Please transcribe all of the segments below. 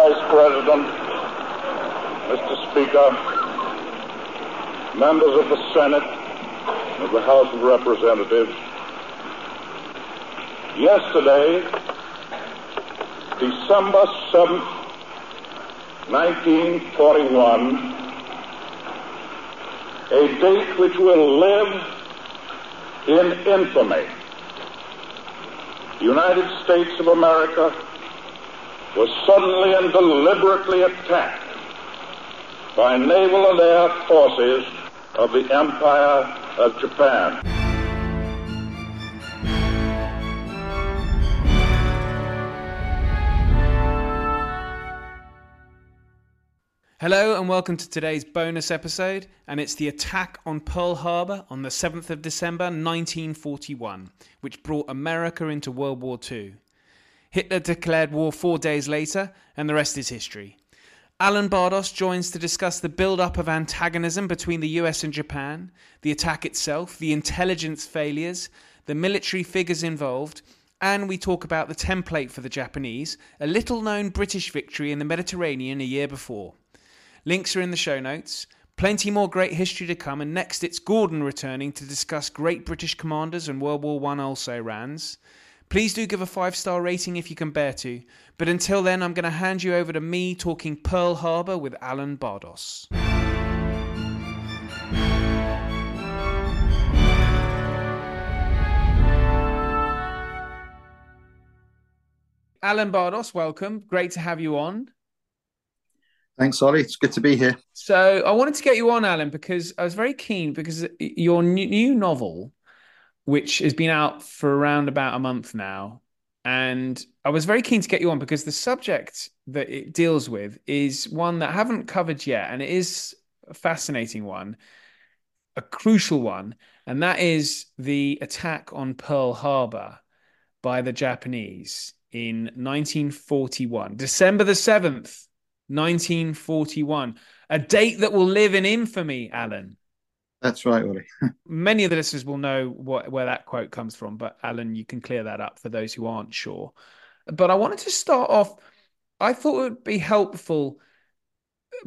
Vice President, Mr. Speaker, members of the Senate, of the House of Representatives, yesterday, December 7th, 1941, a date which will live in infamy. The United States of America was suddenly and deliberately attacked by naval and air forces of the Empire of Japan. Hello and welcome to today's bonus episode, and it's the attack on Pearl Harbor on the 7th of December 1941, which brought America into World War II. Hitler declared war four days later, and the rest is history. Alan Bardos joins to discuss the build up of antagonism between the US and Japan, the attack itself, the intelligence failures, the military figures involved, and we talk about the template for the Japanese, a little known British victory in the Mediterranean a year before. Links are in the show notes. Plenty more great history to come, and next it's Gordon returning to discuss great British commanders and World War I also rans. Please do give a five star rating if you can bear to. But until then, I'm going to hand you over to me talking Pearl Harbor with Alan Bardos. Alan Bardos, welcome. Great to have you on. Thanks, Ollie. It's good to be here. So, I wanted to get you on, Alan, because I was very keen because your new novel, which has been out for around about a month now. And I was very keen to get you on because the subject that it deals with is one that I haven't covered yet. And it is a fascinating one, a crucial one. And that is the attack on Pearl Harbor by the Japanese in 1941, December the 7th, 1941. A date that will live in infamy, Alan. That's right, Ollie. Many of the listeners will know what, where that quote comes from, but Alan, you can clear that up for those who aren't sure. But I wanted to start off. I thought it would be helpful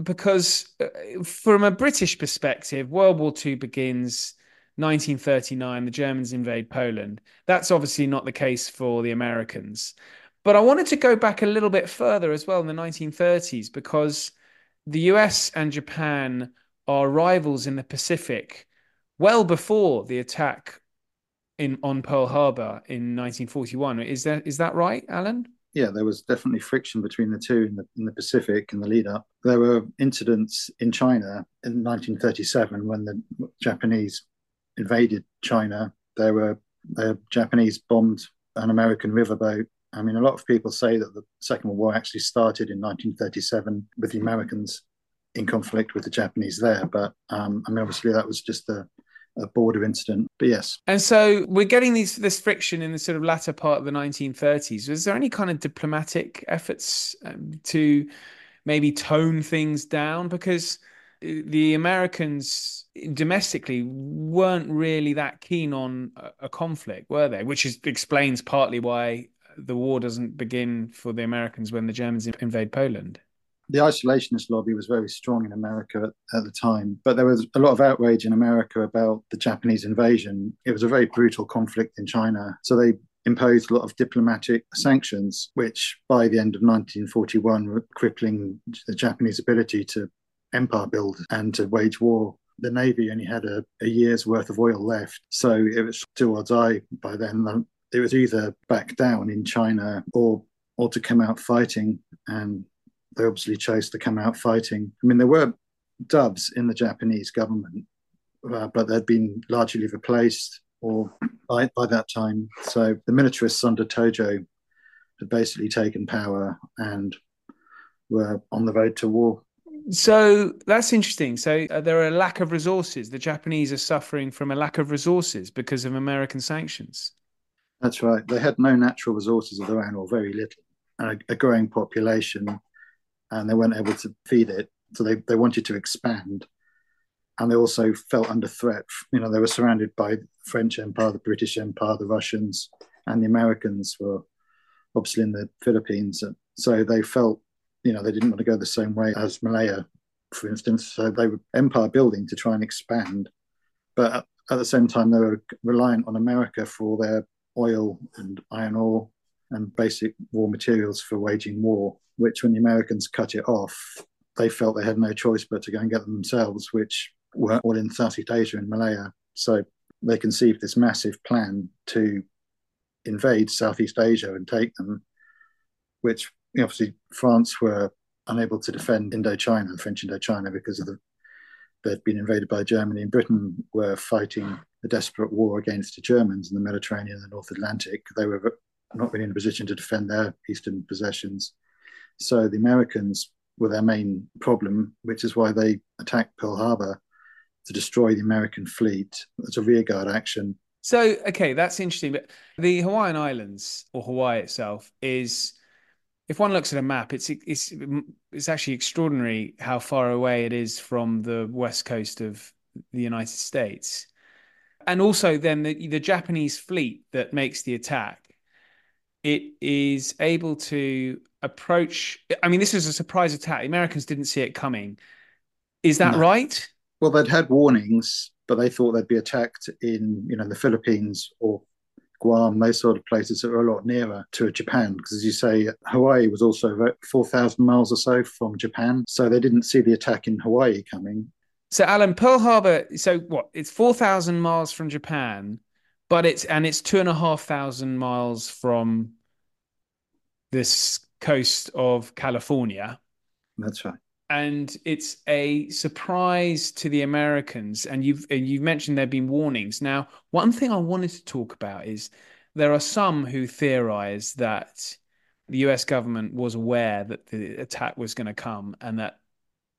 because, uh, from a British perspective, World War II begins 1939. The Germans invade Poland. That's obviously not the case for the Americans. But I wanted to go back a little bit further as well in the 1930s because the US and Japan are rivals in the Pacific well before the attack in on Pearl Harbor in 1941. Is that is that right, Alan? Yeah, there was definitely friction between the two in the in the Pacific in the lead up. There were incidents in China in 1937 when the Japanese invaded China. There were the Japanese bombed an American riverboat. I mean, a lot of people say that the Second World War actually started in 1937 with the Americans in conflict with the Japanese there. But um, I mean, obviously, that was just a, a, border incident. But yes. And so we're getting these this friction in the sort of latter part of the 1930s. Was there any kind of diplomatic efforts um, to maybe tone things down? Because uh, the Americans domestically weren't really that keen on a, conflict, were they? Which is, explains partly why the war doesn't begin for the Americans when the Germans invade Poland the isolationist lobby was very strong in America at, at, the time, but there was a lot of outrage in America about the Japanese invasion. It was a very brutal conflict in China. So they imposed a lot of diplomatic sanctions, which by the end of 1941 were crippling the Japanese ability to empire build and to wage war. The Navy only had a, a year's worth of oil left. So it was do or die by then. It was either back down in China or or to come out fighting. And they obviously chose to come out fighting. I mean, there were dubs in the Japanese government, uh, but they'd been largely replaced or by, by that time. So the militarists under Tojo had basically taken power and were on the road to war. So that's interesting. So uh, there are a lack of resources. The Japanese are suffering from a lack of resources because of American sanctions. That's right. They had no natural resources of their own, or very little, and a, a growing population, and they weren't able to feed it. So they, they wanted to expand, and they also felt under threat. You know, they were surrounded by the French Empire, the British Empire, the Russians, and the Americans were obviously in the Philippines. So they felt, you know, they didn't want to go the same way as Malaya, for instance. So they were empire building to try and expand, but at the same time they were reliant on America for their oil and iron ore and basic war materials for waging war, which when the Americans cut it off, they felt they had no choice but to go and get them themselves, which were all in Southeast Asia and Malaya. So they conceived this massive plan to invade Southeast Asia and take them, which obviously France were unable to defend Indochina, French Indochina, because of the they'd been invaded by Germany, and Britain were fighting a desperate war against the Germans in the Mediterranean and the North Atlantic. They were not really in a position to defend their eastern possessions. So the Americans were their main problem, which is why they attacked Pearl Harbor to destroy the American fleet as a rearguard action. So, okay, that's interesting. But the Hawaiian Islands or Hawaii itself is, if one looks at a map, it's it's it's actually extraordinary how far away it is from the west coast of the United States and also then the, the Japanese fleet that makes the attack, it is able to approach. I mean, this is a surprise attack. The Americans didn't see it coming. Is that no. right? Well, they'd had warnings, but they thought they'd be attacked in, you know, the Philippines or Guam, those sort of places that were a lot nearer to Japan. Because as you say, Hawaii was also 4,000 miles or so from Japan. So they didn't see the attack in Hawaii coming. So Alan, Pearl Harbor. So what? It's four thousand miles from Japan, but it's and it's two and a half thousand miles from this coast of California. That's right. And it's a surprise to the Americans. And you've and you've mentioned there've been warnings. Now, one thing I wanted to talk about is there are some who theorize that the US government was aware that the attack was going to come and that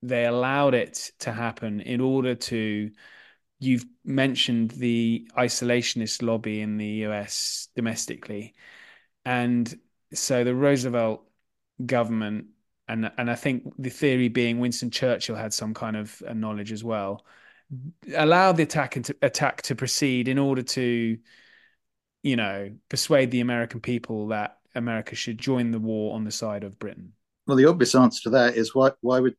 they allowed it to happen in order to you've mentioned the isolationist lobby in the US domestically. And so the Roosevelt government and and I think the theory being Winston Churchill had some kind of uh, knowledge as well allowed the attack into, attack to proceed in order to you know persuade the American people that America should join the war on the side of Britain. Well the obvious answer to that is why why would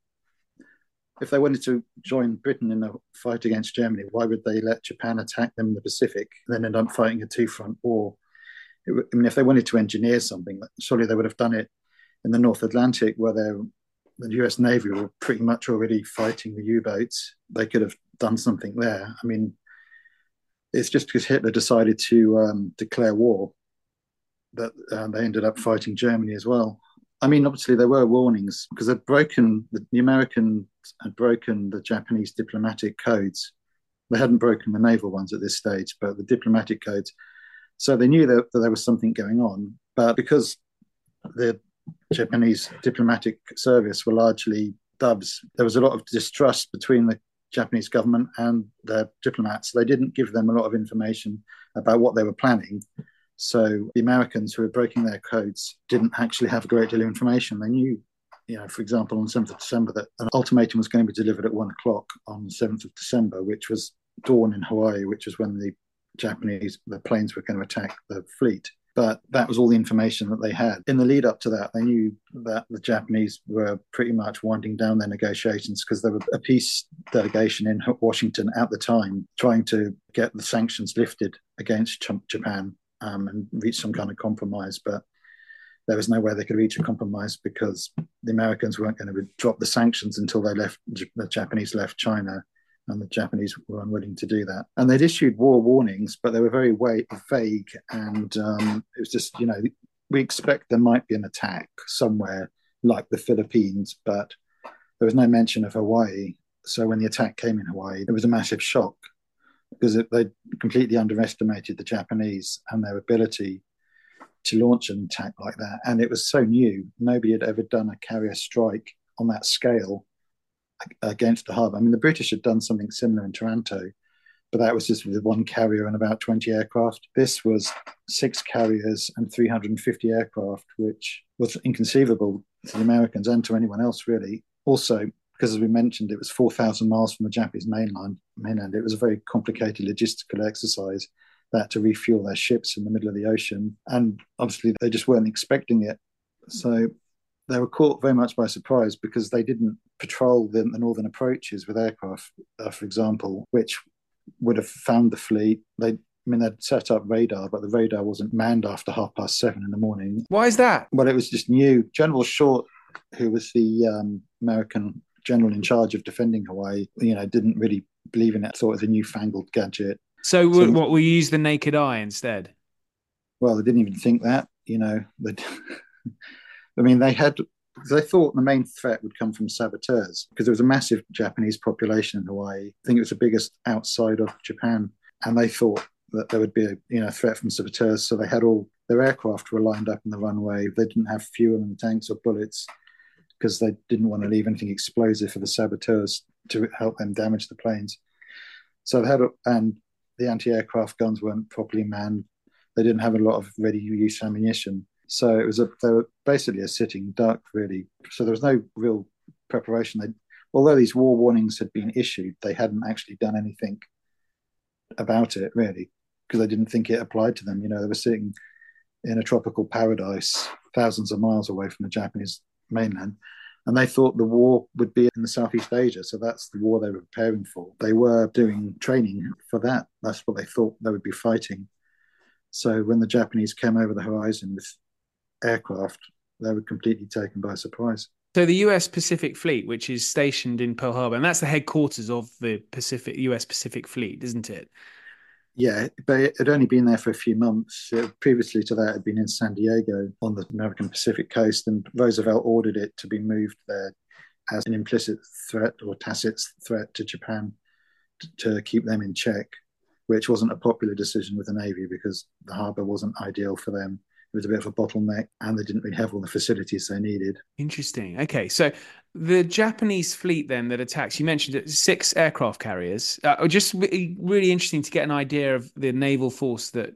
if they wanted to join Britain in the fight against Germany, why would they let Japan attack them in the Pacific and then end up fighting a two front war? I mean, if they wanted to engineer something, surely they would have done it in the North Atlantic, where the US Navy were pretty much already fighting the U boats. They could have done something there. I mean, it's just because Hitler decided to um, declare war that uh, they ended up fighting Germany as well. I mean, obviously there were warnings because they'd broken the, Americans had broken the Japanese diplomatic codes. They hadn't broken the naval ones at this stage, but the diplomatic codes. So they knew that, that there was something going on, but because the Japanese diplomatic service were largely dubs, there was a lot of distrust between the Japanese government and their diplomats. They didn't give them a lot of information about what they were planning. So the Americans who were breaking their codes didn't actually have a great deal of information. They knew, you know, for example, on 7th of December, that an ultimatum was going to be delivered at one o'clock on 7th of December, which was dawn in Hawaii, which was when the Japanese, the planes were going to attack the fleet. But that was all the information that they had. In the lead up to that, they knew that the Japanese were pretty much winding down their negotiations because there was a peace delegation in Washington at the time trying to get the sanctions lifted against Japan um, and reach some kind of compromise. But there was no way they could reach a compromise because the Americans weren't going to drop the sanctions until they left the Japanese left China, and the Japanese were unwilling to do that. And they'd issued war warnings, but they were very vague, and um, it was just you know we expect there might be an attack somewhere like the Philippines, but there was no mention of Hawaii. So when the attack came in Hawaii, it was a massive shock because they completely underestimated the Japanese and their ability to launch an attack like that. And it was so new; nobody had ever done a carrier strike on that scale against the harbour. I mean, the British had done something similar in Taranto, but that was just with one carrier and about 20 aircraft. This was six carriers and 350 aircraft, which was inconceivable to the Americans and to anyone else, really. Also, because as we mentioned, it was 4,000 miles from the Japanese mainland. mainland. It was a very complicated logistical exercise that to refuel their ships in the middle of the ocean. And obviously, they just weren't expecting it. So they were caught very much by surprise because they didn't patrol the, the northern approaches with aircraft, uh, for example, which would have found the fleet. They, I mean, they'd set up radar, but the radar wasn't manned after half past seven in the morning. Why is that? Well, it was just new. General Short, who was the um, American general in charge of defending Hawaii, you know, didn't really believe in it. Thought it was a newfangled gadget. So, so what we use the naked eye instead? Well, they didn't even think that. You know, I mean, they had they thought the main threat would come from saboteurs because there was a massive Japanese population in Hawaii. I think it was the biggest outside of Japan, and they thought that there would be a you know threat from saboteurs. So they had all their aircraft were lined up in the runway. They didn't have fuel and tanks or bullets because they didn't want to leave anything explosive for the saboteurs to help them damage the planes. So they had and the anti-aircraft guns weren't properly manned. They didn't have a lot of ready-use ammunition. So it was a they were basically a sitting duck, really. So there was no real preparation. They, although these war warnings had been issued, they hadn't actually done anything about it, really, because they didn't think it applied to them. You know, they were sitting in a tropical paradise, thousands of miles away from the Japanese mainland, and they thought the war would be in the Southeast Asia. So that's the war they were preparing for. They were doing training for that. That's what they thought they would be fighting. So when the Japanese came over the horizon with aircraft, they were completely taken by surprise. So the U.S. Pacific Fleet, which is stationed in Pearl Harbor, and that's the headquarters of the Pacific U.S. Pacific Fleet, isn't it? Yeah, but it had only been there for a few months. It, previously to that, it had been in San Diego on the American Pacific coast, and Roosevelt ordered it to be moved there as an implicit threat or tacit threat to Japan to, to keep them in check, which wasn't a popular decision with the Navy because the harbour wasn't ideal for them it was a bit of a bottleneck and they didn't really have all the facilities they needed. Interesting. Okay. So the Japanese fleet then that attacks, you mentioned it, six aircraft carriers. Uh, just really interesting to get an idea of the naval force that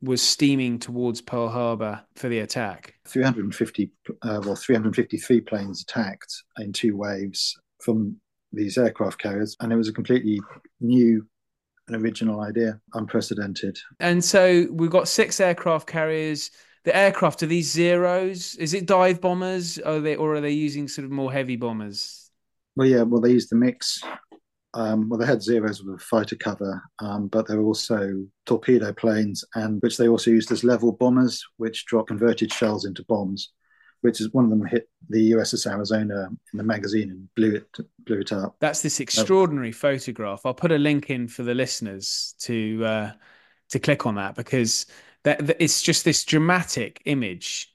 was steaming towards Pearl Harbor for the attack. 350, uh, well, 353 planes attacked in two waves from these aircraft carriers, and it was a completely new an original idea, unprecedented. And so we've got six aircraft carriers, the aircraft are these zeros? Is it dive bombers? Are they or are they using sort of more heavy bombers? Well, yeah. Well, they used the mix. Um, well, they had zeros with a fighter cover, um, but there were also torpedo planes, and which they also used as level bombers, which drop converted shells into bombs. Which is one of them hit the USS Arizona in the magazine and blew it blew it up. That's this extraordinary photograph. I'll put a link in for the listeners to uh, to click on that because that, it's just this dramatic image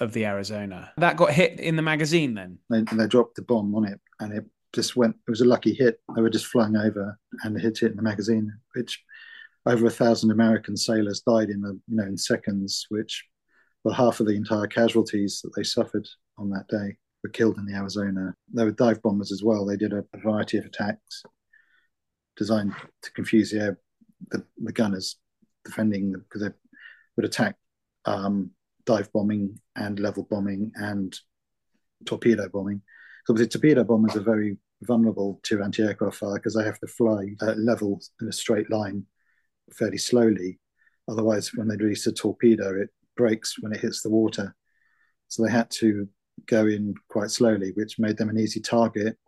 of the Arizona that got hit in the magazine. Then they, they dropped the bomb on it, and it just went. It was a lucky hit. They were just flying over, and it hit it in the magazine, which over a thousand American sailors died in the you know in seconds, which were half of the entire casualties that they suffered on that day were killed in the Arizona. They were dive bombers as well. They did a, variety of attacks designed to confuse the air, the, the gunners defending because they would attack um, dive bombing and level bombing and torpedo bombing. So the torpedo bombers are very vulnerable to anti-aircraft fire because they have to fly at level in a straight line fairly slowly. Otherwise, when they release a torpedo, it breaks when it hits the water. So they had to go in quite slowly, which made them an easy target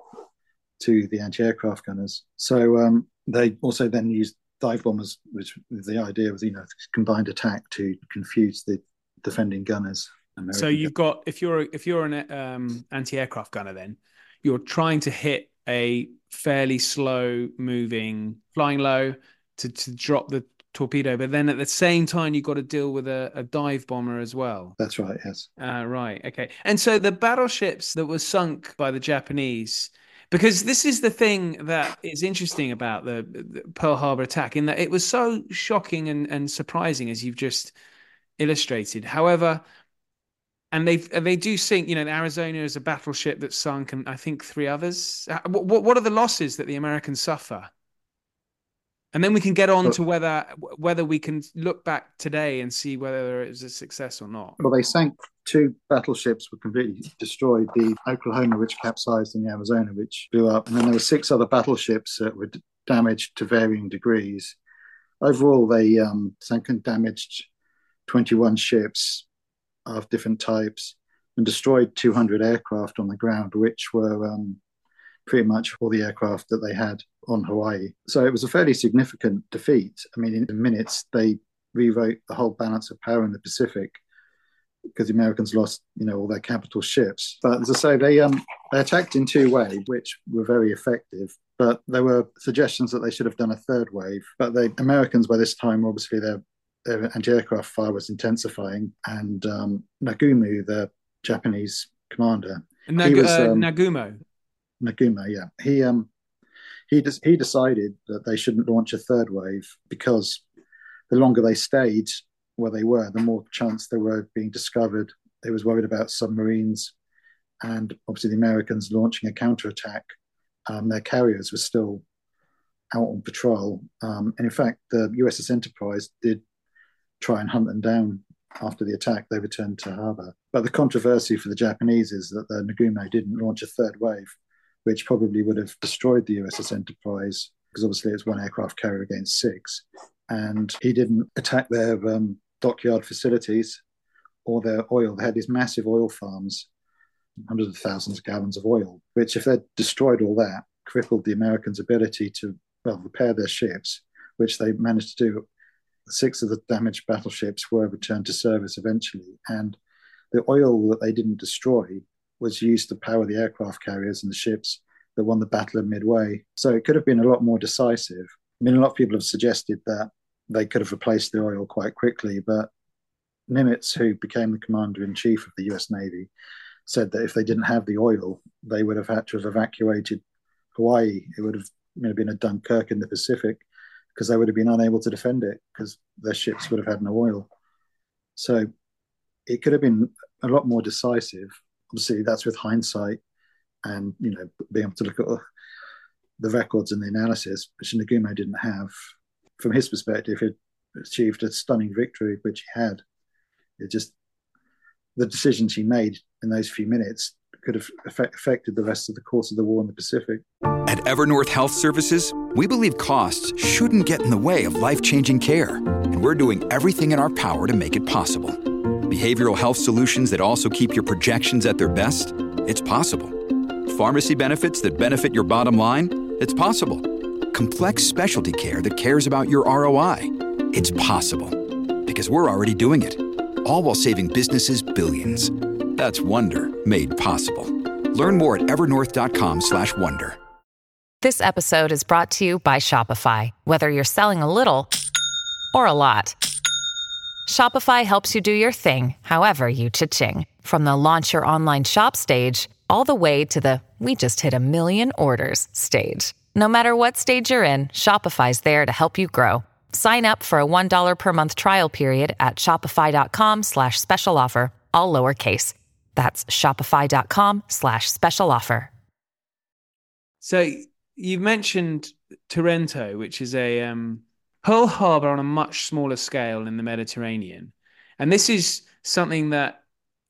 to the anti-aircraft gunners. So um, they also then used dive bombers, which the idea was, you know, combined attack to confuse the defending gunners. American so you've got if you're if you're an um, anti-aircraft gunner, then you're trying to hit a fairly slow moving, flying low to to drop the torpedo, but then at the same time you've got to deal with a, a dive bomber as well. That's right. Yes. Uh, right. Okay. And so the battleships that were sunk by the Japanese because this is the thing that is interesting about the, the, Pearl Harbor attack in that it was so shocking and, and surprising as you've just illustrated. However, and they they do sink. You know, Arizona is a battleship that sunk, and I think three others. What what are the losses that the Americans suffer? And then we can get on to whether whether we can look back today and see whether it was a success or not. Well, they sank two battleships were completely destroyed. The Oklahoma, which capsized, and the Arizona, which blew up. And then there were six other battleships that were damaged to varying degrees. Overall, they um, sank and damaged 21 ships of different types and destroyed 200 aircraft on the ground, which were um, pretty much all the aircraft that they had on Hawaii. So it was a fairly significant defeat. I mean, in minutes, they rewrote the whole balance of power in the Pacific because the Americans lost, you know, all their capital ships. But as I say, they um, they attacked in two ways, which were very effective. But there were suggestions that they should have done a third wave. But the Americans, by this time, obviously their their anti-aircraft fire was intensifying, and um, Nagumo, the Japanese commander, Nag- was, uh, um, Nagumo, Nagumo, yeah, he um he he decided that they shouldn't launch a third wave because the longer they stayed where they were, the more chance they were of being discovered. They was worried about submarines, and obviously the Americans launching a counterattack. Um, their carriers were still out on patrol, um, and in fact, the USS Enterprise did try and hunt them down after the attack. They returned to harbour, but the controversy for the Japanese is that the Nagumo didn't launch a third wave which probably would have destroyed the USS Enterprise because obviously it's one aircraft carrier against six. And he didn't attack their um, dockyard facilities or their oil. They had these massive oil farms, hundreds of thousands of gallons of oil, which, if they'd destroyed all that, crippled the Americans' ability to well repair their ships, which they managed to do. Six of the damaged battleships were returned to service eventually, and the oil that they didn't destroy was used to power the aircraft carriers and the ships that won the Battle of Midway. So it could have been a lot more decisive. I mean, a lot of people have suggested that they could have replaced the oil quite quickly, but Nimitz, who became the commander in chief of the US Navy, said that if they didn't have the oil, they would have had to have evacuated Hawaii. It would have you know, been a Dunkirk in the Pacific because they would have been unable to defend it because their ships would have had no oil. So it could have been a lot more decisive obviously that's with hindsight and you know being able to look at the records and the analysis, which Nagumo didn't have. From his perspective, he achieved a stunning victory, which he had. It just the decisions he made in those few minutes could have affected the rest of the course of the war in the Pacific. At Evernorth Health Services, we believe costs shouldn't get in the way of life-changing care, and we're doing everything in our power to make it possible behavioral health solutions that also keep your projections at their best? It's possible. Pharmacy benefits that benefit your bottom line? It's possible. Complex specialty care that cares about your ROI? It's possible. Because we're already doing it. All while saving businesses billions. That's Wonder made possible. Learn more at evernorth.com/wonder. This episode is brought to you by Shopify. Whether you're selling a little or a lot. Shopify helps you do your thing, however you cha-ching. From the launch your online shop stage, all the way to the we just hit a million orders stage. No matter what stage you're in, Shopify's there to help you grow. Sign up for a $1 per month trial period at shopify.com slash special offer, all lowercase. That's shopify.com slash special offer. So you've mentioned Taranto, which is a um, Pearl Harbor on a much smaller scale in the Mediterranean. And this is something that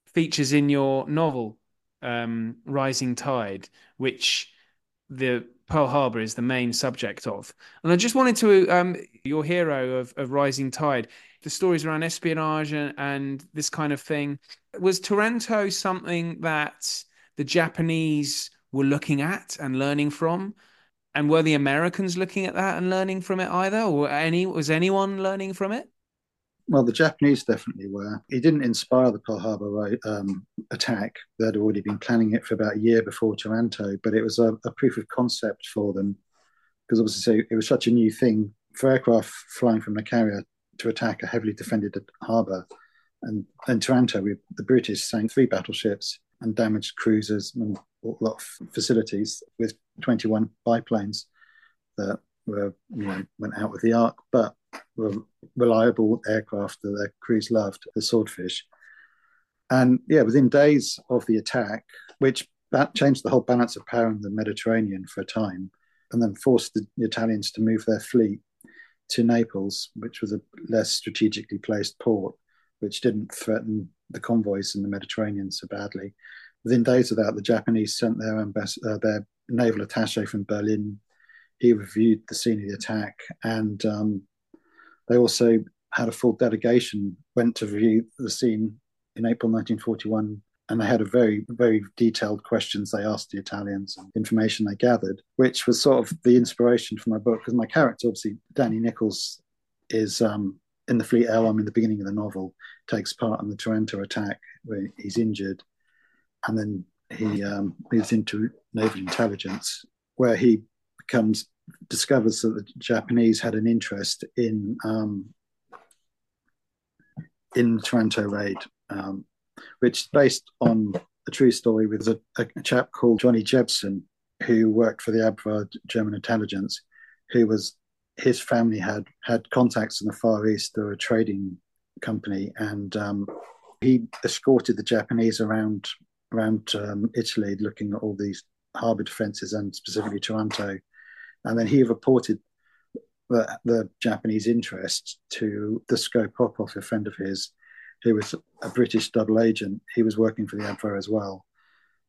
features in your novel, um, Rising Tide, which the Pearl Harbor is the main subject of. And I just wanted to, um, your hero of, of Rising Tide, the stories around espionage and, and this kind of thing. Was Taranto something that the Japanese were looking at and learning from? And were the Americans looking at that and learning from it either, or any was anyone learning from it? Well, the Japanese definitely were. It didn't inspire the Pearl Harbor um, attack. They'd already been planning it for about a year before Taranto, but it was a, a proof of concept for them because obviously it was such a new thing for aircraft flying from a carrier to attack a heavily defended harbour. And in Taranto, we, the British sank three battleships and damaged cruisers and a lot of facilities with 21 biplanes that were you know went out with the Ark, but were reliable aircraft that their crews loved, the Swordfish. And yeah, within days of the attack, which that changed the whole balance of power in the Mediterranean for a time, and then forced the Italians to move their fleet to Naples, which was a less strategically placed port, which didn't threaten the convoys in the Mediterranean so badly. Within days of that, the Japanese sent their ambass- uh, their naval attaché from Berlin. He reviewed the scene of the attack, and um, they also had a full delegation went to review the scene in April 1941 and they had a very very detailed questions they asked the Italians and information they gathered, which was sort of the inspiration for my book. Because my character, obviously, Danny Nichols, is um, in the Fleet Air Arm in the beginning of the novel, takes part in the Taranto attack where he's injured, and then he um, moves into naval intelligence, where he becomes discovers that the Japanese had an interest in um, in the Taranto raid. Um, which is based on a true story with a, a chap called Johnny Jebsen, who worked for the Abwehr German intelligence, who was his family had had contacts in the Far East through a trading company, and um, he escorted the Japanese around around um, Italy, looking at all these harbour defences and specifically Taranto. and then he reported the, the Japanese interest to Dusko Popov, a friend of his, who was a British double agent. He was working for the Abwehr as well,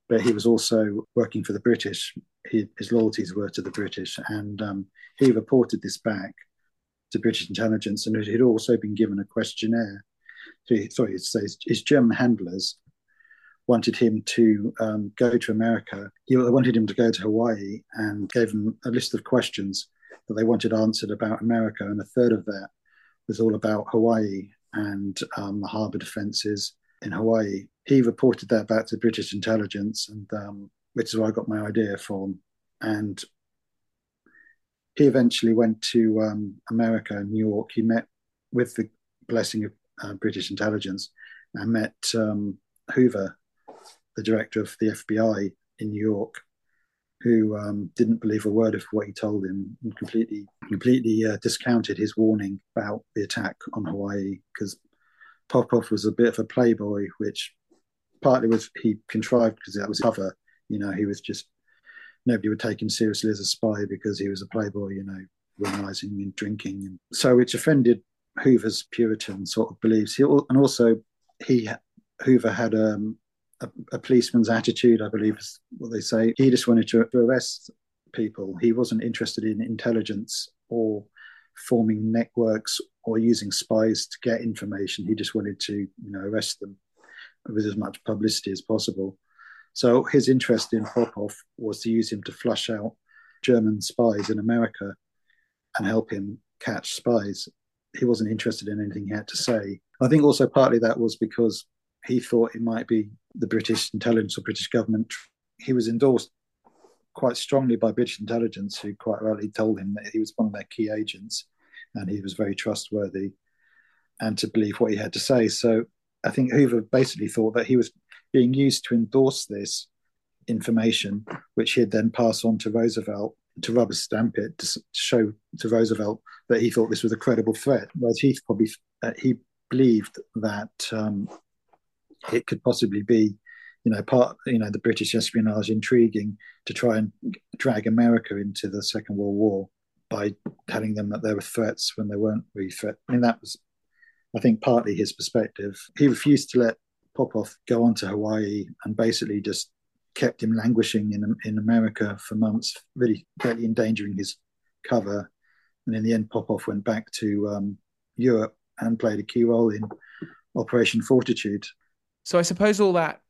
but he was also working for the British. He, his loyalties were to the British, and um, he reported this back to British intelligence, and he'd also been given a questionnaire. So he, sorry, it his German handlers wanted him to um, go to America. He, they wanted him to go to Hawaii and gave him a list of questions that they wanted answered about America, and a third of that was all about Hawaii and um, the harbour defences in Hawaii. He reported that back to British intelligence, and um, which is where I got my idea from. And he eventually went to um, America, New York. He met with the blessing of uh, British intelligence and met um, Hoover, the director of the FBI in New York, who um, didn't believe a word of what he told him and completely completely uh, discounted his warning about the attack on Hawaii because Popov was a bit of a playboy, which partly was he contrived because that was cover. You know, he was just nobody would take him seriously as a spy because he was a playboy. You know, womanizing and drinking, and so which offended Hoover's Puritan sort of beliefs. He, and also he Hoover had um, a, a, policeman's attitude, I believe is what they say. He just wanted to, to arrest people. He wasn't interested in intelligence or forming networks or using spies to get information. He just wanted to, you know, arrest them with as much publicity as possible. So his interest in Popov was to use him to flush out German spies in America and help him catch spies. He wasn't interested in anything he had to say. I think also partly that was because he thought it might be the British intelligence or British government. He was endorsed quite strongly by British intelligence, who quite rightly told him that he was one of their key agents and he was very trustworthy and to believe what he had to say. So I think Hoover basically thought that he was being used to endorse this information, which he'd then pass on to Roosevelt to rubber stamp it to, show to Roosevelt that he thought this was a credible threat. Whereas he probably uh, he believed that um, it could possibly be, you know, part you know the British espionage intriguing to try and drag America into the Second World War by telling them that there were threats when there weren't really threats. I mean, that was, I think, partly his perspective. He refused to let Popov go on to Hawaii and basically just kept him languishing in in America for months, really greatly endangering his cover. And in the end, Popov went back to um, Europe and played a key role in Operation Fortitude. So I suppose all that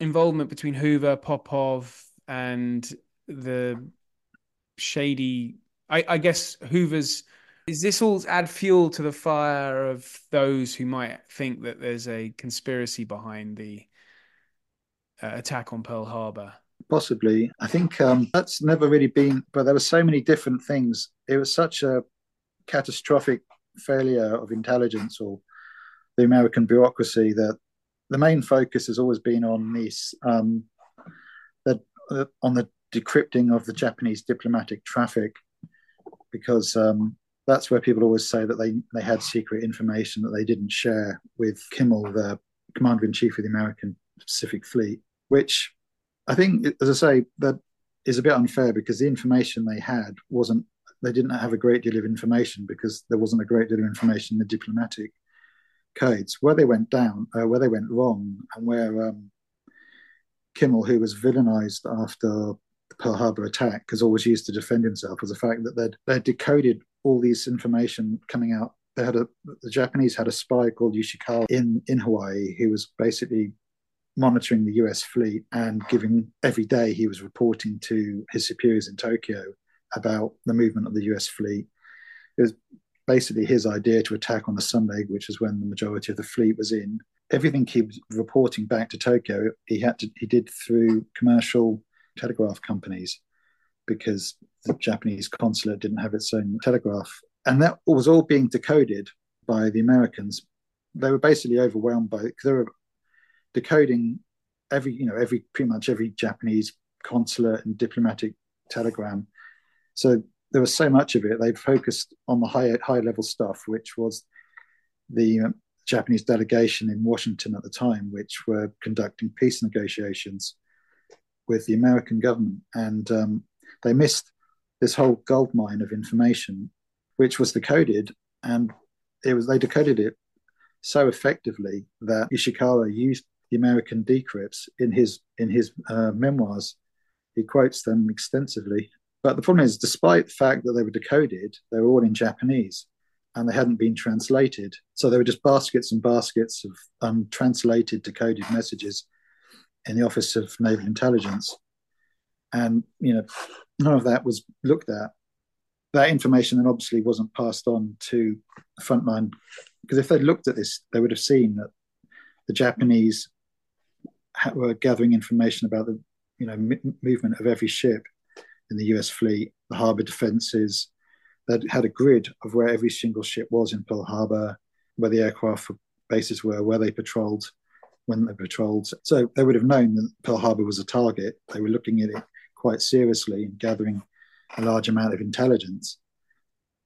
involvement between Hoover, Popov, and the shady. I, I guess Hoover's. Is this all add fuel to the fire of those who might think that there's a conspiracy behind the uh, attack on Pearl Harbor? Possibly. I think um, that's never really been, but there were so many different things. It was such a catastrophic failure of intelligence or the American bureaucracy that the main focus has always been on this, um, that uh, on the decrypting of the Japanese diplomatic traffic, because um, that's where people always say that they they had secret information that they didn't share with Kimmel, the commander in chief of the American Pacific Fleet, which I think, as I say, that is a bit unfair because the information they had wasn't. They didn't have a great deal of information because there wasn't a great deal of information in the diplomatic codes. Where they went down, uh, where they went wrong, and where um, Kimmel, who was villainized after the Pearl Harbor attack, has always used to defend himself, was the fact that they'd, they'd decoded all these information coming out. They had a the Japanese had a spy called Yoshikawa in in Hawaii who was basically monitoring the US fleet and giving every day he was reporting to his superiors in Tokyo about the movement of the US fleet. It was basically his idea to attack on a Sunday, which is when the majority of the fleet was in. Everything he was reporting back to Tokyo, he had to he did through commercial telegraph companies because the Japanese consulate didn't have its own telegraph. And that was all being decoded by the Americans. They were basically overwhelmed by it they were decoding every you know every pretty much every Japanese consulate and diplomatic telegram. So there was so much of it. They focused on the high high level stuff, which was the um, Japanese delegation in Washington at the time, which were conducting peace negotiations with the American government, and um, they missed this whole gold mine of information, which was decoded, and it was they decoded it so effectively that Yoshikawa used the American decrypts in his in his uh, memoirs. He quotes them extensively. But the problem is, despite the fact that they were decoded, they were all in Japanese and they hadn't been translated. So they were just baskets and baskets of untranslated, decoded messages in the Office of Naval Intelligence. And, you know, none of that was looked at. That information then obviously wasn't passed on to the frontline because if they'd looked at this, they would have seen that the Japanese were gathering information about the you know m- movement of every ship in the U.S. fleet, the harbour defences. They had a grid of where every single ship was in Pearl Harbor, where the aircraft bases were, where they patrolled, when they patrolled. So they would have known that Pearl Harbor was a target. They were looking at it quite seriously and gathering a large amount of intelligence.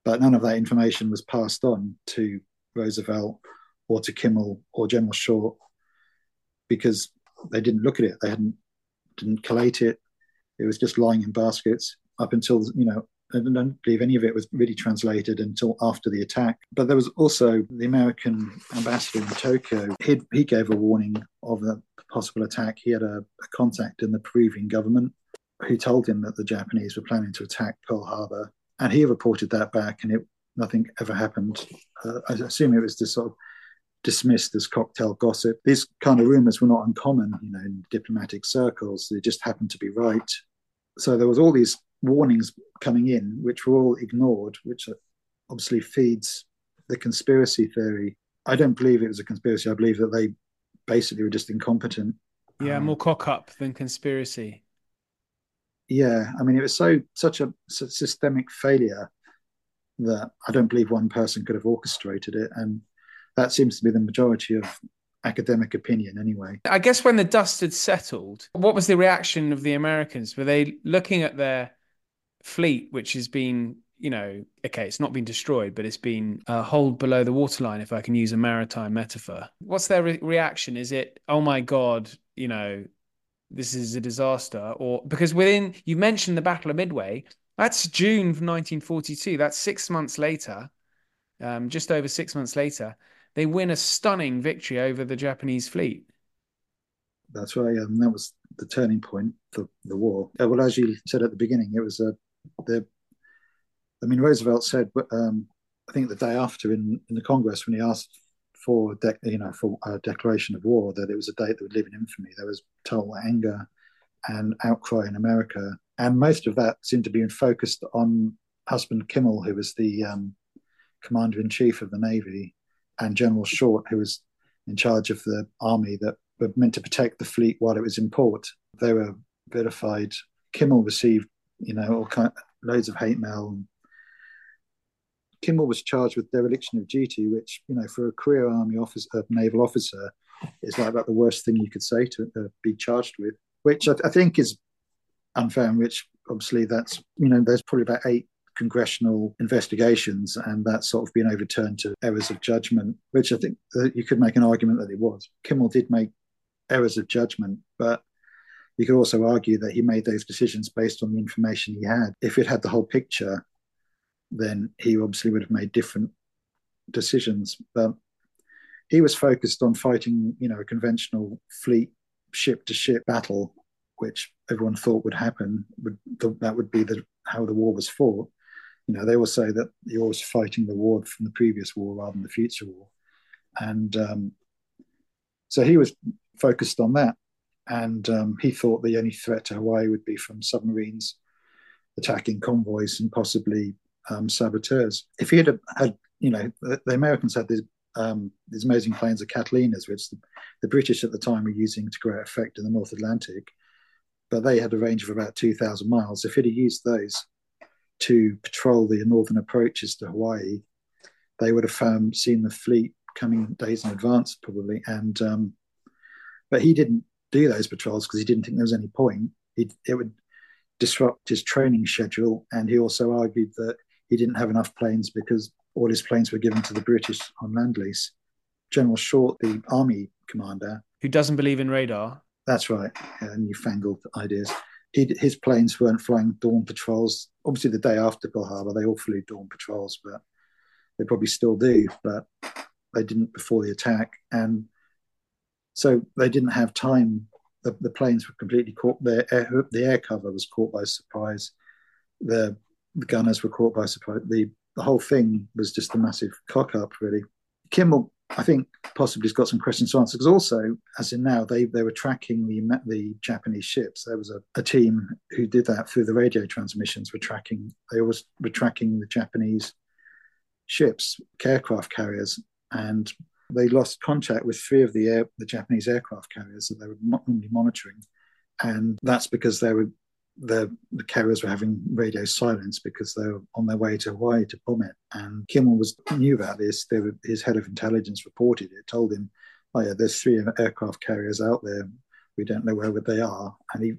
But none of that information was passed on to Roosevelt or to Kimmel or General Short because they didn't look at it. They hadn't didn't collate it. It was just lying in baskets up until you know. I don't believe any of it was really translated until after the attack. But there was also the American ambassador in Tokyo. He he gave a warning of a possible attack. He had a, a contact in the Peruvian government who told him that the Japanese were planning to attack Pearl Harbor, and he reported that back, and it nothing ever happened. Uh, I assume it was just sort of dismissed as cocktail gossip. These kind of rumors were not uncommon, you know, in diplomatic circles. They just happened to be right. So there was all these warnings coming in, which were all ignored, which obviously feeds the conspiracy theory. I don't believe it was a conspiracy. I believe that they basically were just incompetent. Yeah, um, more cock up than conspiracy. Yeah, I mean, it was so such a systemic failure that I don't believe one person could have orchestrated it, and that seems to be the majority of academic opinion anyway. I guess when the dust had settled, what was the reaction of the Americans? Were they looking at their fleet, which has been, you know, okay, it's not been destroyed, but it's been uh, holed below the waterline, if I can use a maritime metaphor? What's their re- reaction? Is it, oh my God, you know, this is a disaster? Or because within, you mentioned the Battle of Midway, that's June of 1942. That's six months later, um, just over six months later they win a stunning victory over the Japanese fleet. That's right, and that was the turning point for the war. Uh, well, as you said at the beginning, it was a uh, the. I mean, Roosevelt said, um, I think the day after in, in the Congress when he asked for de- you know for a declaration of war that it was a date that would live in infamy. There was total anger and outcry in America And most of that seemed to be focused on Husband Kimmel, who was the um, commander in chief of the Navy, and General Short, who was in charge of the army that were meant to protect the fleet while it was in port. They were vilified. Kimmel received, you know, all kind, loads of hate mail. Kimmel was charged with dereliction of duty, which, you know, for a career army officer, a naval officer, is like about the worst thing you could say to uh, be charged with, which I, I think is unfair. And which obviously that's, you know, there's probably about eight congressional investigations, and that's sort of been overturned to errors of judgment, which I think you could make an argument that it was. Kimmel did make errors of judgment, but you could also argue that he made those decisions based on the information he had. If it had the whole picture, then he obviously would have made different decisions. But he was focused on fighting, you know, a conventional fleet ship to ship battle, which everyone thought would happen. Would that would be the how the war was fought? You know, they will say that you're always fighting the war from the previous war rather than the future war, and um, so he was focused on that. And um, he thought the only threat to Hawaii would be from submarines attacking convoys and possibly um, saboteurs. If he had had, you know, the, the Americans had these um, these amazing planes of Catalinas, which the, the, British at the time were using to great effect in the North Atlantic, but they had a range of about 2,000 miles. If he'd have used those to patrol the northern approaches to Hawaii, they would have um, seen the fleet coming days in advance, probably. And um, but he didn't do those patrols because he didn't think there was any point. He, it would disrupt his training schedule, and he also argued that he didn't have enough planes because all his planes were given to the British on lend lease. General Short, the army commander, who doesn't believe in radar. That's right, newfangled ideas. He, his planes weren't flying dawn patrols. Obviously, the day after Pearl Harbor, they all flew dawn patrols, but they probably still do. But they didn't before the attack, and so they didn't have time. The, the planes were completely caught. The air, the air cover was caught by surprise. The, the gunners were caught by surprise. The the whole thing was just a massive cock up, really. Kimmel, I think, possibly has got some questions to answer because also, as in now, they they were tracking the the Japanese ships. There was a, a team who did that through the radio transmissions. Were tracking. They always were tracking the Japanese ships, aircraft carriers, and they lost contact with three of the air, the Japanese aircraft carriers that they were normally monitoring, and that's because they were the, the carriers were having radio silence because they were on their way to Hawaii to bomb it. And Kimmel was knew about this. Were, his head of intelligence reported it, told him, "Oh yeah, there's three aircraft carriers out there. We don't know where they are." And he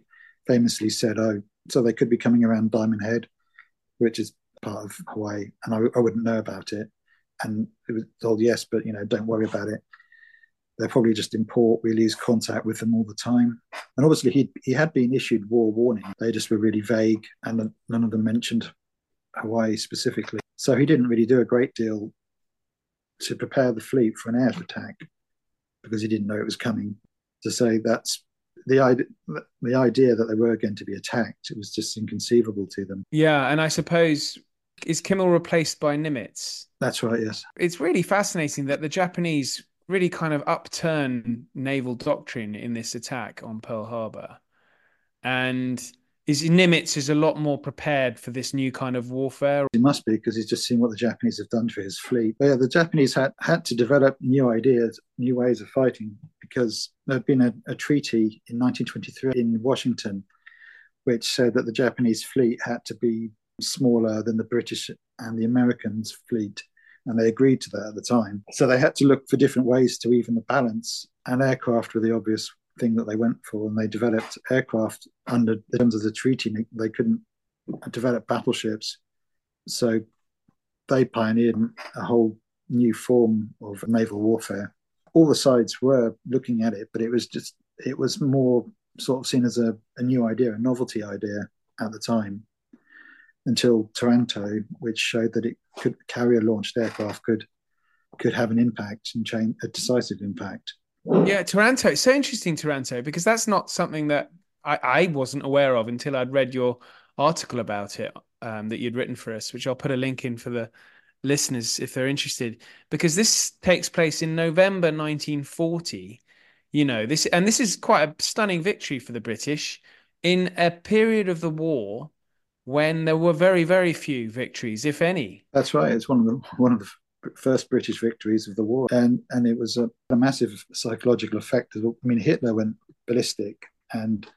famously said, "Oh, so they could be coming around Diamond Head, which is part of Hawaii, and I, I wouldn't know about it." And it was told, "Yes, but you know, don't worry about it." They're probably just in port. We lose contact with them all the time. And obviously, he he had been issued war warning. They just were really vague, and none of them mentioned Hawaii specifically. So he didn't really do a great deal to prepare the fleet for an air attack because he didn't know it was coming. To say that's the idea, the idea that they were going to be attacked, it was just inconceivable to them. Yeah, and I suppose is Kimmel replaced by Nimitz? That's right. Yes, it's really fascinating that the Japanese really kind of upturn naval doctrine in this attack on Pearl Harbor. And is Nimitz is a lot more prepared for this new kind of warfare. He must be because he's just seen what the Japanese have done for his fleet. But yeah, the Japanese had had to develop new ideas, new ways of fighting because there had been a, a treaty in 1923 in Washington, which said that the Japanese fleet had to be smaller than the British and the Americans' fleet and they agreed to that at the time. So they had to look for different ways to even the balance, and aircraft were the obvious thing that they went for, and they developed aircraft under the terms of the treaty. They couldn't develop battleships, so they pioneered a whole new form of naval warfare. All the sides were looking at it, but it was just it was more sort of seen as a, a new idea, a novelty idea at the time until Taranto, which showed that it could carrier launched aircraft could could have an impact and change a decisive impact. Yeah, Taranto. It's so interesting, Taranto, because that's not something that I, I wasn't aware of until I'd read your article about it um, that you'd written for us, which I'll put a link in for the listeners if they're interested, because this takes place in November 1940. You know this, and this is quite a stunning victory for the British in a period of the war when there were very, very few victories, if any. That's right. It's one of the one of the first British victories of the war, and and it was a, a massive psychological effect. I mean, Hitler went ballistic, and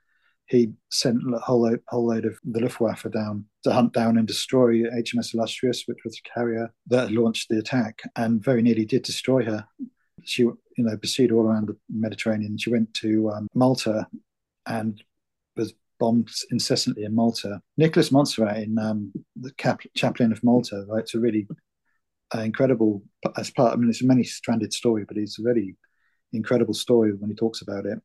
he sent a whole load, whole load of the Luftwaffe down to hunt down and destroy HMS Illustrious, which was a carrier that launched the attack, and very nearly did destroy her. She, you know, pursued all around the Mediterranean. She went to um, Malta and was bombed incessantly in Malta. Nicholas Monsarrat, in um, the Cap- Chaplain of Malta, writes a really uh, incredible as part. I mean, it's a many stranded story, but it's a very incredible story when he talks about it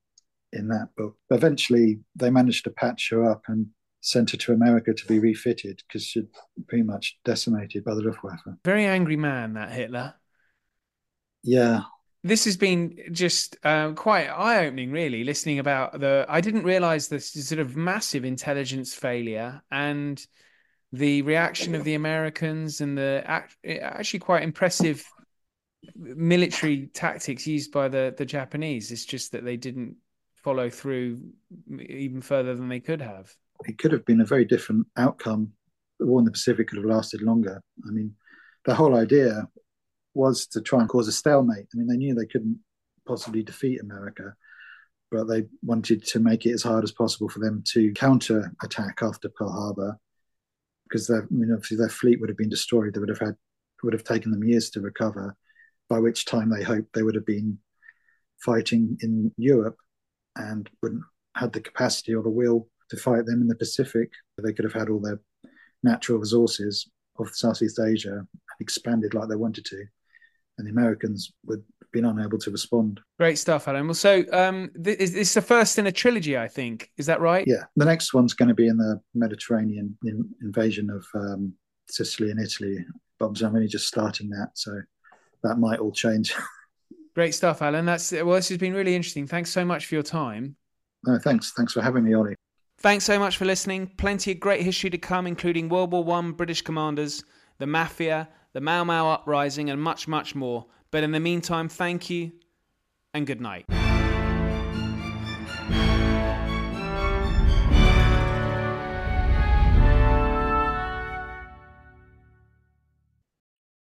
in that book. Eventually, they managed to patch her up and sent her to America to be refitted because she'd pretty much decimated by the Luftwaffe. Very angry man, that Hitler. Yeah. This has been just uh, quite eye opening, really, listening about the. I didn't realize this sort of massive intelligence failure and the reaction of the Americans and the actually quite impressive military tactics used by the, the Japanese. It's just that they didn't follow through even further than they could have. It could have been a very different outcome. The war in the Pacific could have lasted longer. I mean, the whole idea was to try and cause a stalemate. I mean, they knew they couldn't possibly defeat America, but they wanted to make it as hard as possible for them to counter attack after Pearl Harbor, because I mean, obviously their fleet would have been destroyed. They would have had would have taken them years to recover. By which time they hoped they would have been fighting in Europe and wouldn't had the capacity or the will to fight them in the Pacific. They could have had all their natural resources of Southeast Asia and expanded like they wanted to, and the Americans would have been unable to respond. Great stuff, Alan. Well, so um, th- is this the first in a trilogy? I think is that right? Yeah, the next one's going to be in the Mediterranean in, invasion of um, Sicily and Italy. But I'm only just starting that, so that might all change. Great stuff, Alan. That's well. This has been really interesting. Thanks so much for your time. No, thanks. Thanks for having me, Ollie. Thanks so much for listening. Plenty of great history to come, including World War One, British commanders, the Mafia, the Mau Mau uprising, and much, much more. But in the meantime, thank you and good night.